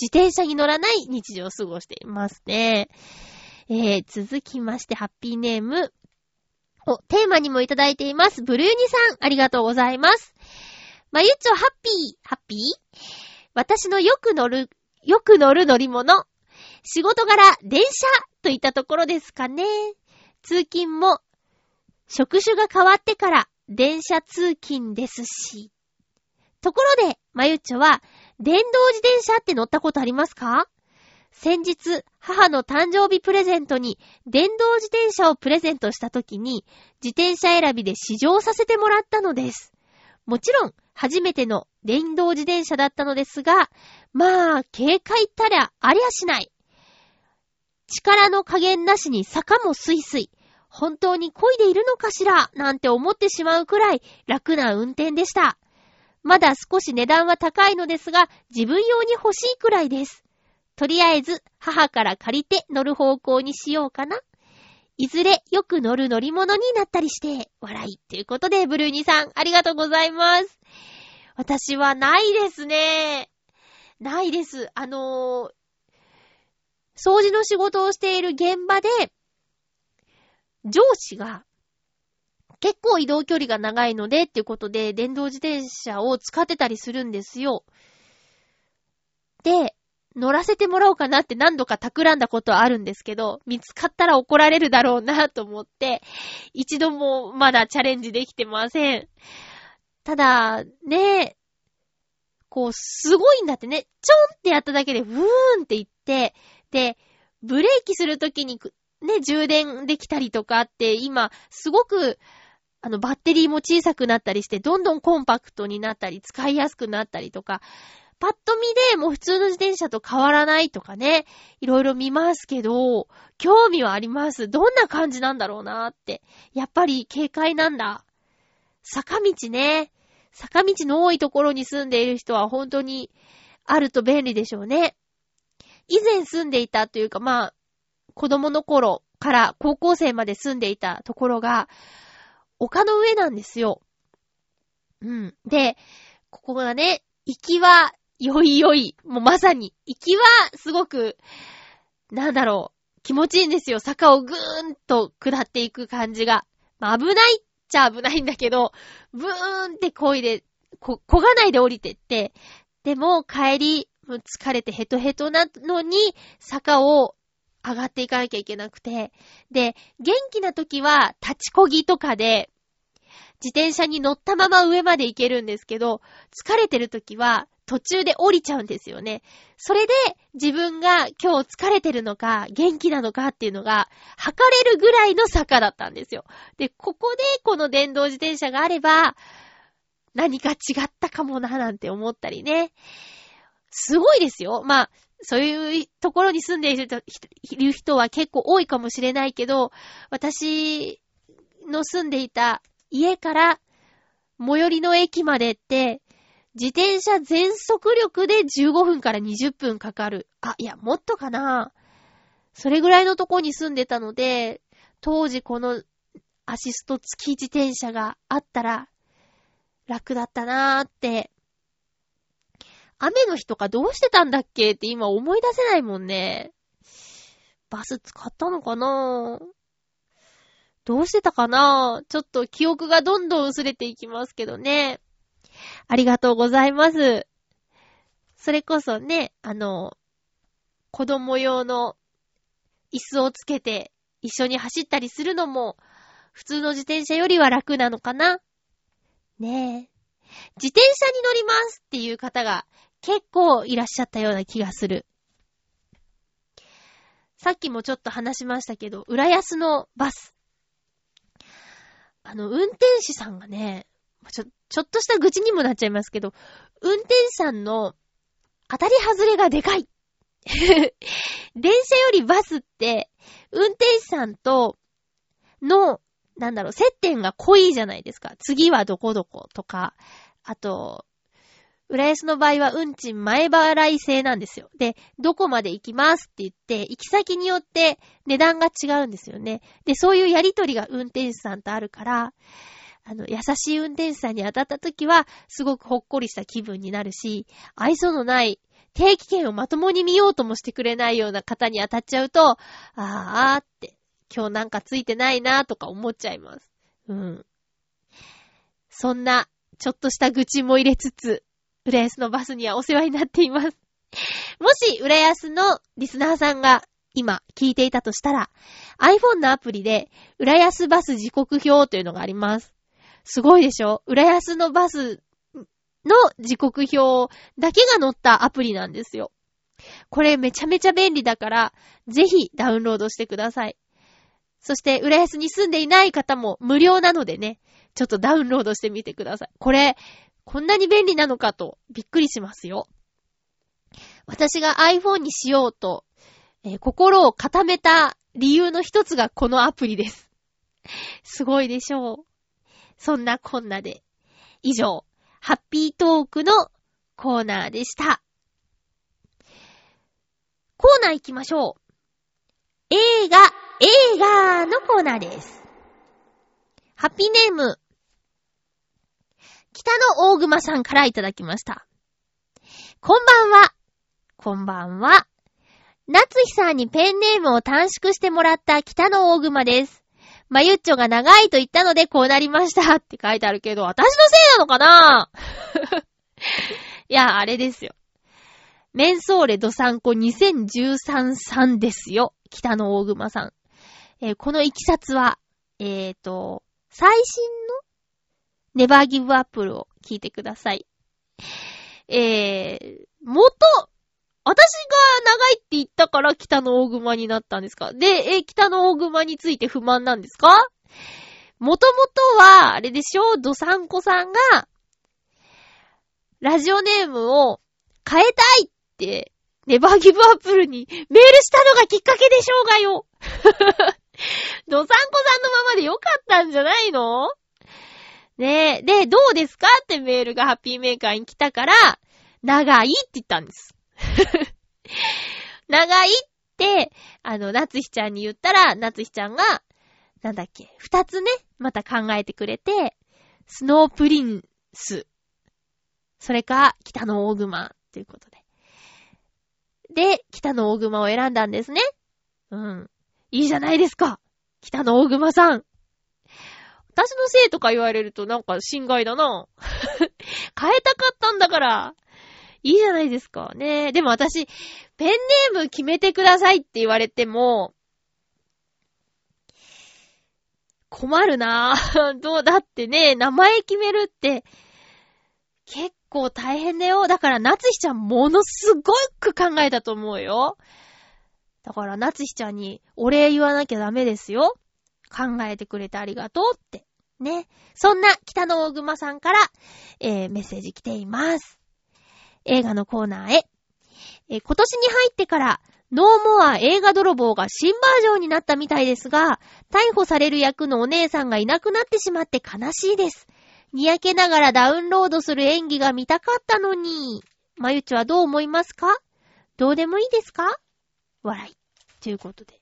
自転車に乗らない日常を過ごしていますね。えー、続きまして、ハッピーネーム。お、テーマにもいただいています。ブルーニさん、ありがとうございます。まゆっちょ、ハッピー、ハッピー？私のよく乗る、よく乗る乗り物。仕事柄、電車といったところですかね。通勤も、職種が変わってから、電車通勤ですし。ところで、まゆっちょは、電動自転車って乗ったことありますか？先日、母の誕生日プレゼントに、電動自転車をプレゼントした時に、自転車選びで試乗させてもらったのです。もちろん、初めての電動自転車だったのですが、まあ、警戒ったらありゃしない。力の加減なしに坂もスイスイ。本当に漕いでいるのかしら？なんて思ってしまうくらい楽な運転でした。まだ少し値段は高いのですが、自分用に欲しいくらいです。とりあえず、母から借りて乗る方向にしようかな。いずれよく乗る乗り物になったりして、笑い。ということで、ブルーニさん、ありがとうございます。私はないですね。ないです。あのー、掃除の仕事をしている現場で、上司が、結構移動距離が長いのでっていうことで、電動自転車を使ってたりするんですよ。で、乗らせてもらおうかなって何度か企んだことはあるんですけど、見つかったら怒られるだろうなと思って、一度もまだチャレンジできてません。ただ、ね、こう、すごいんだってね、ちょんってやっただけで、ブーンって言って、で、ブレーキするときに、ね、充電できたりとかって、今、すごく、あの、バッテリーも小さくなったりして、どんどんコンパクトになったり、使いやすくなったりとか、パッと見でもう普通の自転車と変わらないとかね、いろいろ見ますけど、興味はあります。どんな感じなんだろうなって。やっぱり警戒なんだ。坂道ね。坂道の多いところに住んでいる人は本当にあると便利でしょうね。以前住んでいたというか、まあ、子供の頃から高校生まで住んでいたところが、丘の上なんですよ。うん。で、ここがね、行きはよいよい。もうまさに、行きはすごく、なんだろう、気持ちいいんですよ。坂をぐーんと下っていく感じが。まあ、危ないっちゃ危ないんだけど、ブーンって漕いで、こ、漕がないで降りてって、でも帰り、疲れてヘトヘトなのに、坂を上がっていかなきゃいけなくて、で、元気な時は立ちこぎとかで、自転車に乗ったまま上まで行けるんですけど、疲れてる時は途中で降りちゃうんですよね。それで自分が今日疲れてるのか元気なのかっていうのが測れるぐらいの坂だったんですよ。で、ここでこの電動自転車があれば何か違ったかもななんて思ったりね。すごいですよ。まあ、そういうところに住んでいる人は結構多いかもしれないけど、私の住んでいた家から最寄りの駅までって、自転車全速力で15分から20分かかる。あ、いや、もっとかな。それぐらいのとこに住んでたので、当時このアシスト付き自転車があったら楽だったなーって。雨の日とかどうしてたんだっけって今思い出せないもんね。バス使ったのかなどうしてたかなちょっと記憶がどんどん薄れていきますけどね。ありがとうございます。それこそね、あの、子供用の椅子をつけて一緒に走ったりするのも、普通の自転車よりは楽なのかな？ねえ。自転車に乗りますっていう方が結構いらっしゃったような気がする。さっきもちょっと話しましたけど、浦安のバス。あの、運転手さんがね、ちょっと、ちょっとした愚痴にもなっちゃいますけど、運転手さんの当たり外れがでかい。電車よりバスって、運転手さんとの、なんだろう、接点が濃いじゃないですか。次はどこどことか、あと、浦安の場合は運賃前払い制なんですよ。で、どこまで行きますって言って、行き先によって値段が違うんですよね。で、そういうやりとりが運転手さんとあるから、あの、優しい運転手さんに当たった時は、すごくほっこりした気分になるし、愛想のない定期券をまともに見ようともしてくれないような方に当たっちゃうと、あーって、今日なんかついてないなーとか思っちゃいます。うん。そんな、ちょっとした愚痴も入れつつ、浦安のバスにはお世話になっています。もし、浦安のリスナーさんが今聞いていたとしたら、iPhone のアプリで、浦安バス時刻表というのがあります。すごいでしょ？浦安のバスの時刻表だけが載ったアプリなんですよ。これめちゃめちゃ便利だから、ぜひダウンロードしてください。そして、浦安に住んでいない方も無料なのでね、ちょっとダウンロードしてみてください。これ、こんなに便利なのかとびっくりしますよ。私が iPhone にしようと、えー、心を固めた理由の一つがこのアプリです。すごいでしょう。そんなこんなで。以上、ハッピートークのコーナーでした。コーナー行きましょう。映画、映画のコーナーです。ハッピーネーム、北の大熊さんからいただきました。こんばんは。こんばんは。夏日さんにペンネームを短縮してもらった北の大熊です。まゆっちょが長いと言ったのでこうなりましたって書いてあるけど、私のせいなのかな？いや、あれですよ。メンソーレドサンコ2013さんですよ。北の大熊さん。えー、このいきさつは、えーと、最新のネバーギブアップルを聞いてください。えー、元、私が長いって言ったから北の大熊になったんですか？で、え北の大熊について不満なんですか？もともとは、あれでしょ？ドサンコさんが、ラジオネームを変えたいって、ネバーギブアップルにメールしたのがきっかけでしょうがよ。ドサンコさんのままでよかったんじゃないの？ねえ。で、どうですか？ってメールがハッピーメーカーに来たから、長いって言ったんです。長いって、あの、夏日ちゃんに言ったら、夏日ちゃんが、なんだっけ、二つね、また考えてくれて、スノープリンス、それか、北の大熊、ということで。で、北の大熊を選んだんですね。うん。いいじゃないですか。北の大熊さん。私のせいとか言われるとなんか心外だな。変えたかったんだから。いいじゃないですか。ねでも私、ペンネーム決めてくださいって言われても、困るなぁ。どうだってね、名前決めるって、結構大変だよ。だから、夏日ちゃんものすごく考えたと思うよ。だから、夏日ちゃんにお礼言わなきゃダメですよ。考えてくれてありがとうって。ね。そんな北の大熊さんから、えー、メッセージ来ています。映画のコーナーへ。え、今年に入ってから、ノーモア映画泥棒が新バージョンになったみたいですが、逮捕される役のお姉さんがいなくなってしまって悲しいです。にやけながらダウンロードする演技が見たかったのに。まゆちはどう思いますか？どうでもいいですか？笑い。ということで、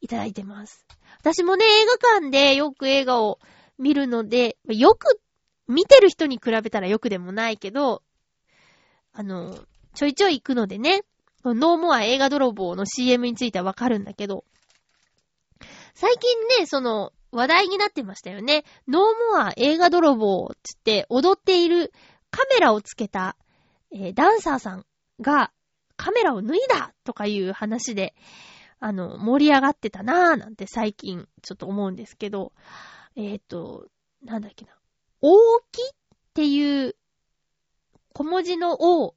いただいてます。私もね、映画館でよく映画を見るので、よく見てる人に比べたらよくでもないけど、あの、ちょいちょい行くのでね、ノーモア映画泥棒の CM についてはわかるんだけど、最近ね、その、話題になってましたよね。ノーモア映画泥棒つって踊っているカメラをつけた、えー、ダンサーさんがカメラを脱いだとかいう話で、あの、盛り上がってたなぁなんて最近ちょっと思うんですけど、えっ、ー、と、なんだっけな。大木っていう小文字の O、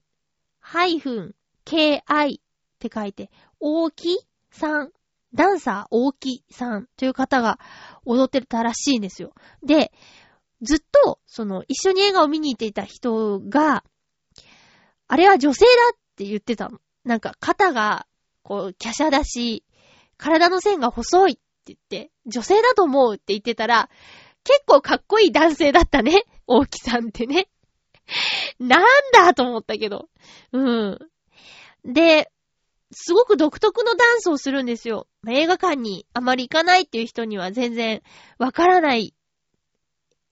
ハイフン、KI って書いて、大木さん、ダンサー大木さんという方が踊ってたらしいんですよ。で、ずっと、その、一緒に映画を見に行っていた人が、あれは女性だって言ってたの。なんか、肩が、こう、華奢だし、体の線が細いって言って、女性だと思うって言ってたら、結構かっこいい男性だったね。大木さんってね。なんだと思ったけど。うん。で、すごく独特のダンスをするんですよ。映画館にあまり行かないっていう人には全然わからない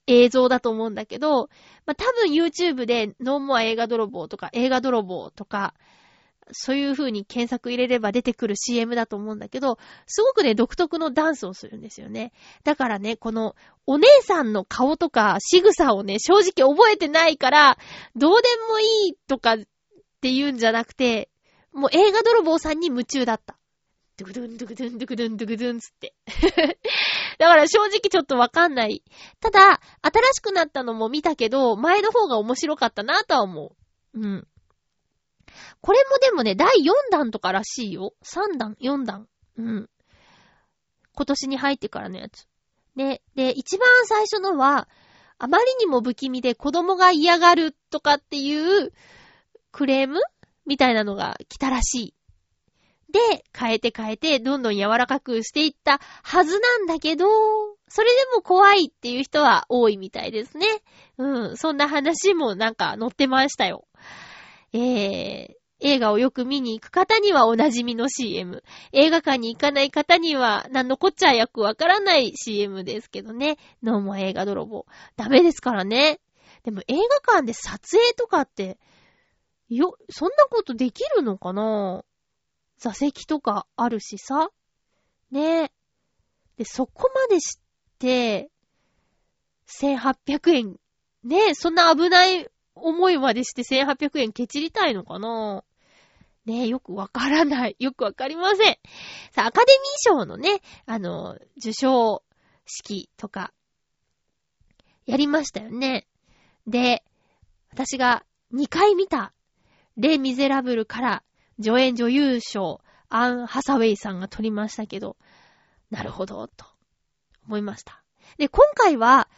映像だと思うんだけど、まあ、多分 YouTube でノーモア映画泥棒とか映画泥棒とか、そういう風に検索入れれば出てくる CM だと思うんだけど、すごくね、独特のダンスをするんですよね。だからね、このお姉さんの顔とか仕草をね、正直覚えてないから、どうでもいいとかって言うんじゃなくて、もう映画泥棒さんに夢中だった。ドゥクドゥンドゥクドゥンドゥクドゥンドゥクドゥンつって。だから正直ちょっとわかんない。ただ、新しくなったのも見たけど、前の方が面白かったなとは思う。うん。これもでもね、第4弾とからしいよ。3弾、4弾。うん。今年に入ってからのやつ。で、で、一番最初のは、あまりにも不気味で子供が嫌がるとかっていうクレームみたいなのが来たらしい。で、変えて変えて、どんどん柔らかくしていったはずなんだけど、それでも怖いっていう人は多いみたいですね。うん、そんな話もなんか載ってましたよ。えー、映画をよく見に行く方にはお馴染みの CM。映画館に行かない方には何のこっちゃよくわからない CM ですけどね。どうも映画泥棒。ダメですからね。でも映画館で撮影とかって、よ、そんなことできるのかな？座席とかあるしさ。ねで、そこまでして、1800円。ねそんな危ない思いまでして1800円ケチりたいのかな？ねえよくわからない。よくわかりません。さあ、アカデミー賞のね、あの、受賞式とか、やりましたよね。で、私が2回見た、レ・ミゼラブルから助演女優賞、アン・ハサウェイさんが取りましたけど、なるほど、と思いました。で、今回は、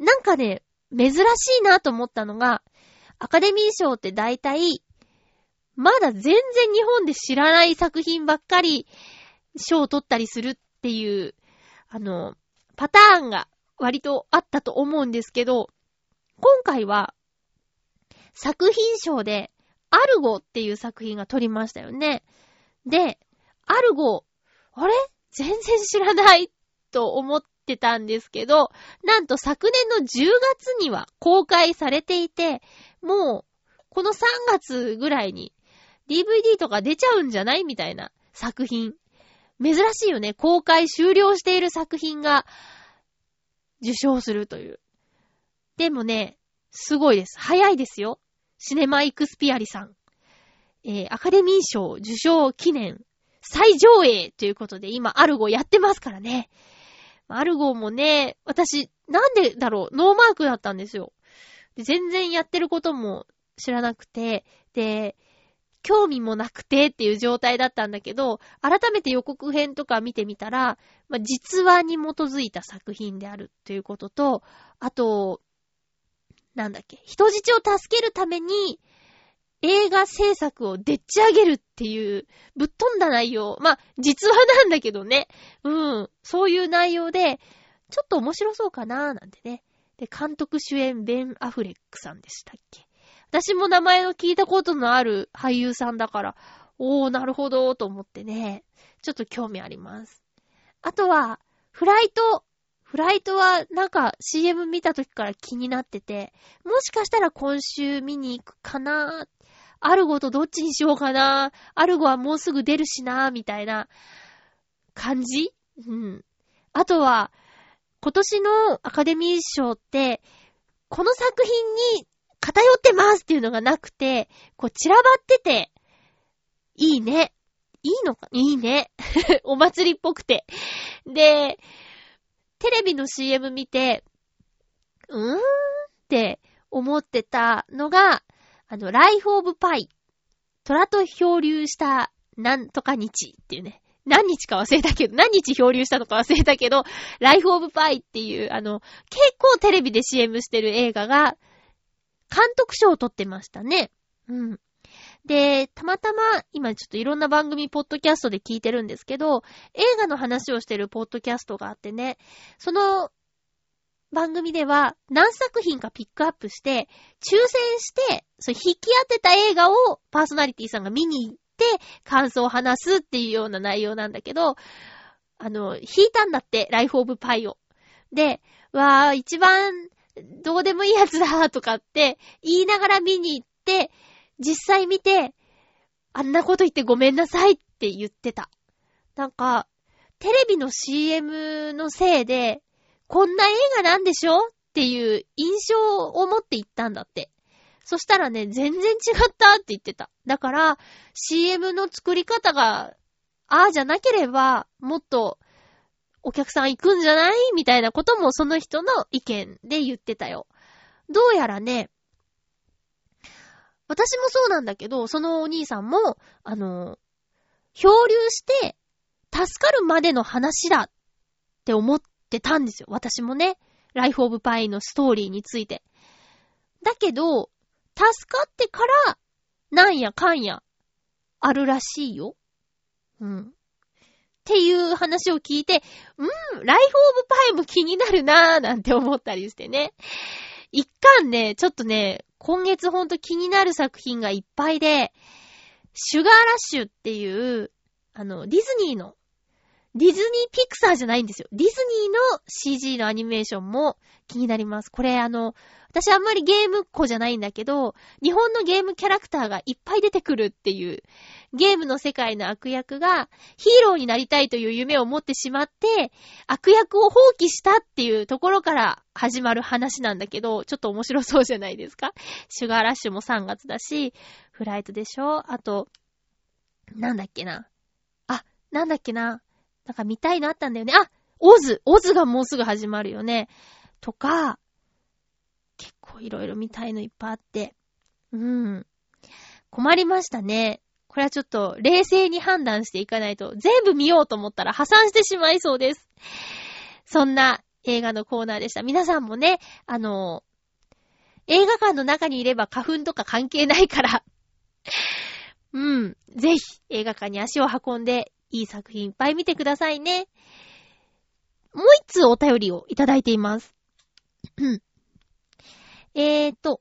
なんかね、珍しいなと思ったのが、アカデミー賞って大体、まだ全然日本で知らない作品ばっかり賞を取ったりするっていう、あの、パターンが割とあったと思うんですけど、今回は作品賞でアルゴっていう作品が撮りましたよね。で、アルゴ、あれ？全然知らないと思ってたんですけど、なんと昨年の10月には公開されていて、もう、この3月ぐらいに DVD とか出ちゃうんじゃないみたいな作品。珍しいよね。公開終了している作品が受賞するという。でもね、すごいです。早いですよ。シネマイクスピアリさん。えー、アカデミー賞受賞記念再上映ということで今アルゴやってますからね。アルゴもね、私、なんでだろう、ノーマークだったんですよ。全然やってることも知らなくて、で、興味もなくてっていう状態だったんだけど、改めて予告編とか見てみたら、まあ、実話に基づいた作品であるということと、あと、なんだっけ、人質を助けるために、映画制作をでっち上げるっていう、ぶっ飛んだ内容。まあ、実話なんだけどね。うん。そういう内容で、ちょっと面白そうかなーなんてね。で、監督主演ベン・アフレックさんでしたっけ。私も名前の聞いたことのある俳優さんだから、おー、なるほどー、と思ってね。ちょっと興味あります。あとは、フライトフライトはなんか CM 見た時から気になってて、もしかしたら今週見に行くかなアルゴとどっちにしようかなアルゴはもうすぐ出るしなみたいな感じ？うん。あとは、今年のアカデミー賞って、この作品に偏ってますっていうのがなくて、こう散らばってて、いいね。いいのか？いいね。お祭りっぽくて。で、テレビの CM 見て、うーんって思ってたのが、あの、ライフオブパイ、虎と漂流したなんとか日っていうね、何日か忘れたけど、何日漂流したのか忘れたけど、ライフオブパイっていう、あの、結構テレビで CM してる映画が、監督賞を取ってましたね。うん。で、たまたま、今ちょっといろんな番組、ポッドキャストで聞いてるんですけど、映画の話をしてるポッドキャストがあってね、その番組では何作品かピックアップして、抽選して、そう引き当てた映画をパーソナリティさんが見に行って感想を話すっていうような内容なんだけど、あの、引いたんだって、ライフオブパイを。で、わー、一番どうでもいいやつだとかって言いながら見に行って、実際見て、あんなこと言ってごめんなさいって言ってた。なんか、テレビの CM のせいで、こんな映画なんでしょっていう印象を持って行ったんだって。そしたらね、全然違ったって言ってた。だから、CM の作り方が、ああじゃなければ、もっと、お客さん行くんじゃない？みたいなこともその人の意見で言ってたよ。どうやらね、私もそうなんだけど、そのお兄さんも、あの、漂流して、助かるまでの話だって思ってたんですよ。私もね。ライフオブパイのストーリーについて。だけど、助かってから、なんやかんや、あるらしいよ。うん。っていう話を聞いて、うん、ライフオブパイも気になるなーなんて思ったりしてね。一巻ね、ちょっとね、今月ほんと気になる作品がいっぱいで、シュガーラッシュっていう、あの、ディズニーのディズニーピクサーじゃないんですよ。ディズニーの CG のアニメーションも気になります。これあの、私あんまりゲームっ子じゃないんだけど、日本のゲームキャラクターがいっぱい出てくるっていう、ゲームの世界の悪役がヒーローになりたいという夢を持ってしまって、悪役を放棄したっていうところから始まる話なんだけど、ちょっと面白そうじゃないですかシュガーラッシュも3月だし、フライトでしょあと、なんだっけな。あ、なんだっけな。なんか見たいのあったんだよね。あオズオズがもうすぐ始まるよね。とか、結構いろいろ見たいのいっぱいあって。うん。困りましたね。これはちょっと冷静に判断していかないと、全部見ようと思ったら破産してしまいそうです。そんな映画のコーナーでした。皆さんもね、あの、映画館の中にいれば花粉とか関係ないからうん。ぜひ映画館に足を運んでいい作品いっぱい見てくださいね。もう一通お便りをいただいています。えーと、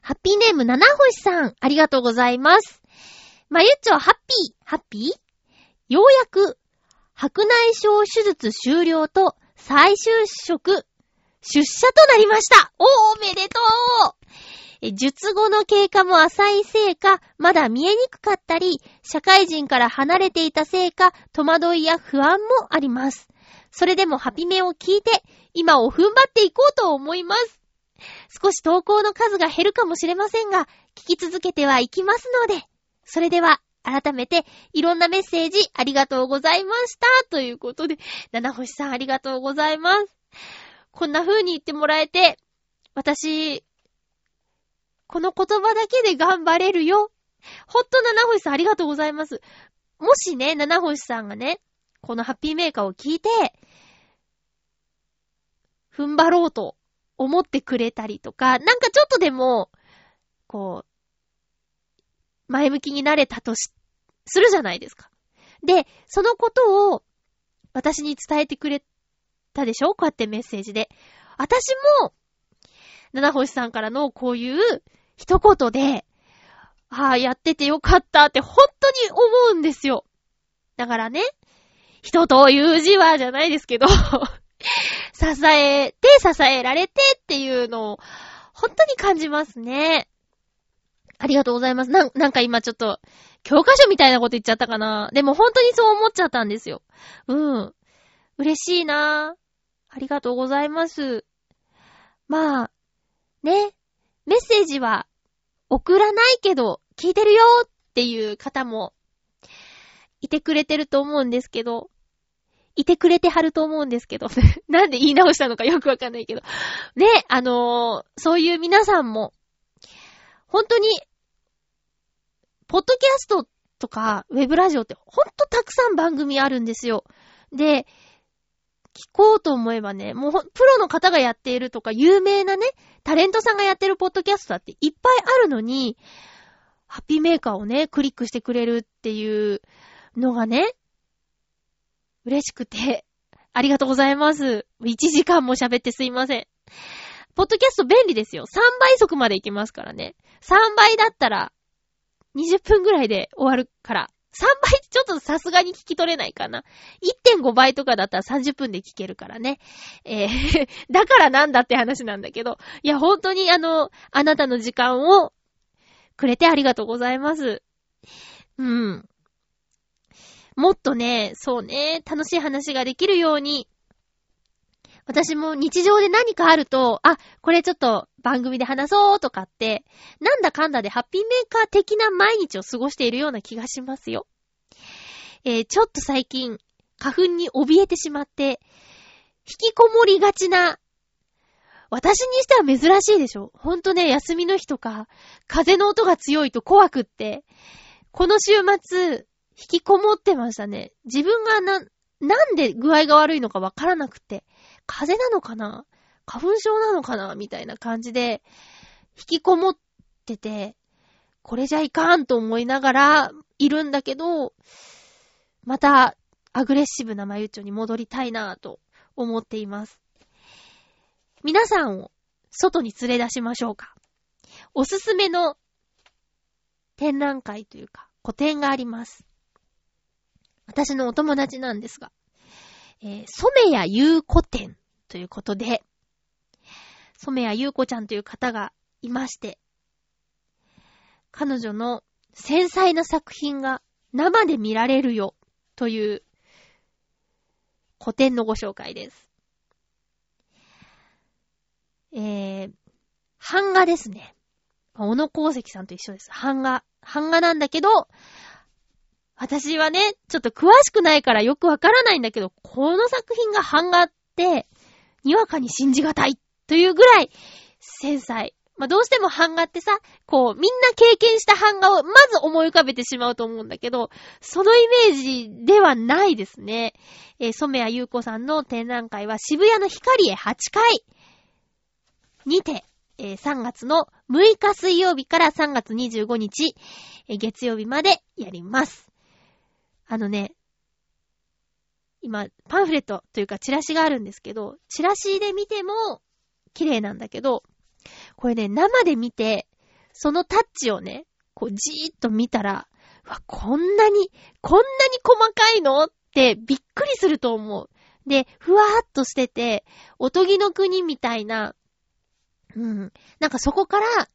ハッピーネーム七星さん、ありがとうございます。まゆっちょ、ハッピー、ハッピー？ようやく、白内障手術終了と再就職、出社となりました。おー、おめでとう術後の経過も浅いせいか、まだ見えにくかったり、社会人から離れていたせいか、戸惑いや不安もあります。それでもハピメを聞いて、今を踏ん張っていこうと思います。少し投稿の数が減るかもしれませんが、聞き続けてはいきますので、それでは、改めて、いろんなメッセージありがとうございました。ということで、七星さんありがとうございます。こんな風に言ってもらえて、私、この言葉だけで頑張れるよ。ほっと七星さんありがとうございます。もしね、七星さんがね、このハッピーメーカーを聞いて、踏ん張ろうと思ってくれたりとか、なんかちょっとでも、こう、前向きになれたとし、するじゃないですか。で、そのことを私に伝えてくれたでしょ？こうやってメッセージで。私も、七星さんからのこういう一言で、ああ、やっててよかったって本当に思うんですよ。だからね、人という字はじゃないですけど 支えて、支えられてっていうのを、本当に感じますね。ありがとうございます。なん、なんか今ちょっと、教科書みたいなこと言っちゃったかな。でも本当にそう思っちゃったんですよ。うん。嬉しいなありがとうございます。まあ、ね。メッセージは送らないけど、聞いてるよっていう方も、いてくれてると思うんですけど、いてくれてはると思うんですけど、なんで言い直したのかよくわかんないけど。ね、あのー、そういう皆さんも、本当に、ポッドキャストとか、ウェブラジオってほんとたくさん番組あるんですよ。で、聞こうと思えばね、もうプロの方がやっているとか、有名なね、タレントさんがやってるポッドキャストだっていっぱいあるのに、ハッピーメーカーをね、クリックしてくれるっていうのがね、嬉しくて、ありがとうございます。1時間も喋ってすいません。ポッドキャスト便利ですよ。3倍速までいけますからね。3倍だったら、20分ぐらいで終わるから。3倍ちょっとさすがに聞き取れないかな。1.5倍とかだったら30分で聞けるからね。えー だからなんだって話なんだけど。いや、本当にあの、あなたの時間をくれてありがとうございます。うん。もっとね、そうね、楽しい話ができるように、私も日常で何かあると、あ、これちょっと番組で話そうとかって、なんだかんだでハッピーメーカー的な毎日を過ごしているような気がしますよ。えー、ちょっと最近、花粉に怯えてしまって、引きこもりがちな、私にしては珍しいでしょほんとね、休みの日とか、風の音が強いと怖くって、この週末、引きこもってましたね。自分がな、なんで具合が悪いのかわからなくて。風邪なのかな？花粉症なのかな？みたいな感じで、引きこもってて、これじゃいかんと思いながらいるんだけど、またアグレッシブなマユッチョに戻りたいなぁと思っています。皆さんを外に連れ出しましょうか。おすすめの展覧会というか、個展があります。私のお友達なんですが、えー、染谷優子展ということで、染谷優子ちゃんという方がいまして、彼女の繊細な作品が生で見られるよという古典のご紹介です。えー、版画ですね。小野功石さんと一緒です。版画。版画なんだけど、私はね、ちょっと詳しくないからよくわからないんだけど、この作品が版画って、にわかに信じがたいというぐらい繊細。まあ、どうしても版画ってさ、こう、みんな経験した版画をまず思い浮かべてしまうと思うんだけど、そのイメージではないですね。えー、染谷優子さんの展覧会は渋谷の光へ8階にて、えー、3月の6日水曜日から3月25日、えー、月曜日までやります。あのね、今、パンフレットというかチラシがあるんですけど、チラシで見ても綺麗なんだけど、これね、生で見て、そのタッチをね、こうじーっと見たら、わ、こんなに、こんなに細かいの？ってびっくりすると思う。で、ふわーっとしてて、おとぎの国みたいな、うん。なんかそこから、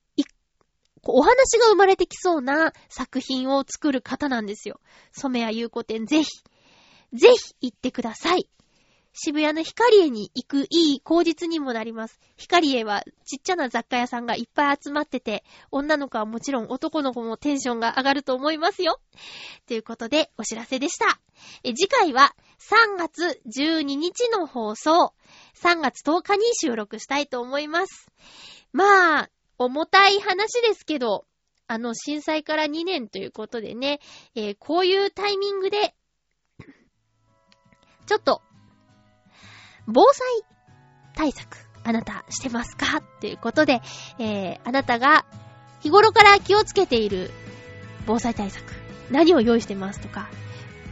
お話が生まれてきそうな作品を作る方なんですよ。染谷優子店ぜひ。ぜひ行ってください。渋谷のヒカリエに行くいい口実にもなります。ヒカリエはちっちゃな雑貨屋さんがいっぱい集まってて、女の子はもちろん男の子もテンションが上がると思いますよ。ということで、お知らせでした。え次回は3月12日の放送、3月10日に収録したいと思います。まあ、重たい話ですけど、あの震災から2年ということでね、えー、こういうタイミングで ちょっと、防災対策、あなたしてますか？っていうことで、えー、あなたが日頃から気をつけている防災対策、何を用意してますとか、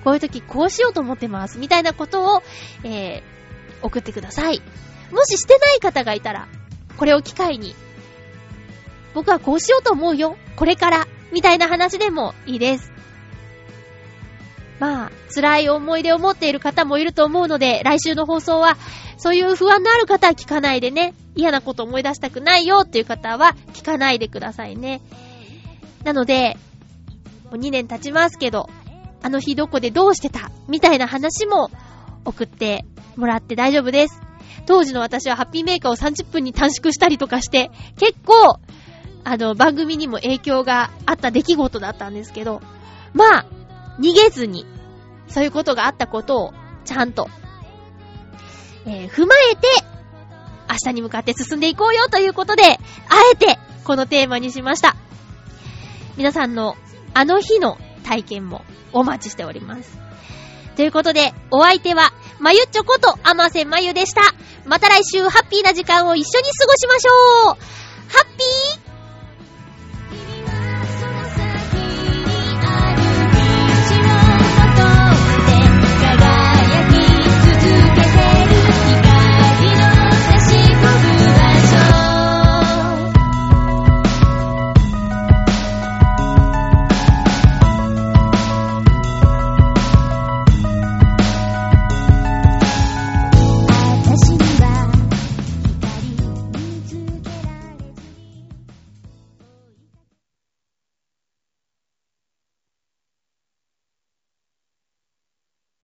こういう時こうしようと思ってます、みたいなことを、えー、送ってください。もししてない方がいたら、これを機会に、僕はこうしようと思うよ、これから、みたいな話でもいいです。まあ、辛い思い出を持っている方もいると思うので、来週の放送は、そういう不安のある方は聞かないでね、嫌なこと思い出したくないよっていう方は聞かないでくださいね。なので、もう2年経ちますけど、あの日どこでどうしてた？みたいな話も送ってもらって大丈夫です。当時の私はハッピーメーカーを30分に短縮したりとかして、結構、あの、番組にも影響があった出来事だったんですけど、まあ、逃げずに、そういうことがあったことを、ちゃんと、えー、踏まえて、明日に向かって進んでいこうよということで、あえて、このテーマにしました。皆さんのあの日の体験もお待ちしております。ということで、お相手は、まゆっちょこと、あませまゆでした。また来週、ハッピーな時間を一緒に過ごしましょうハッピー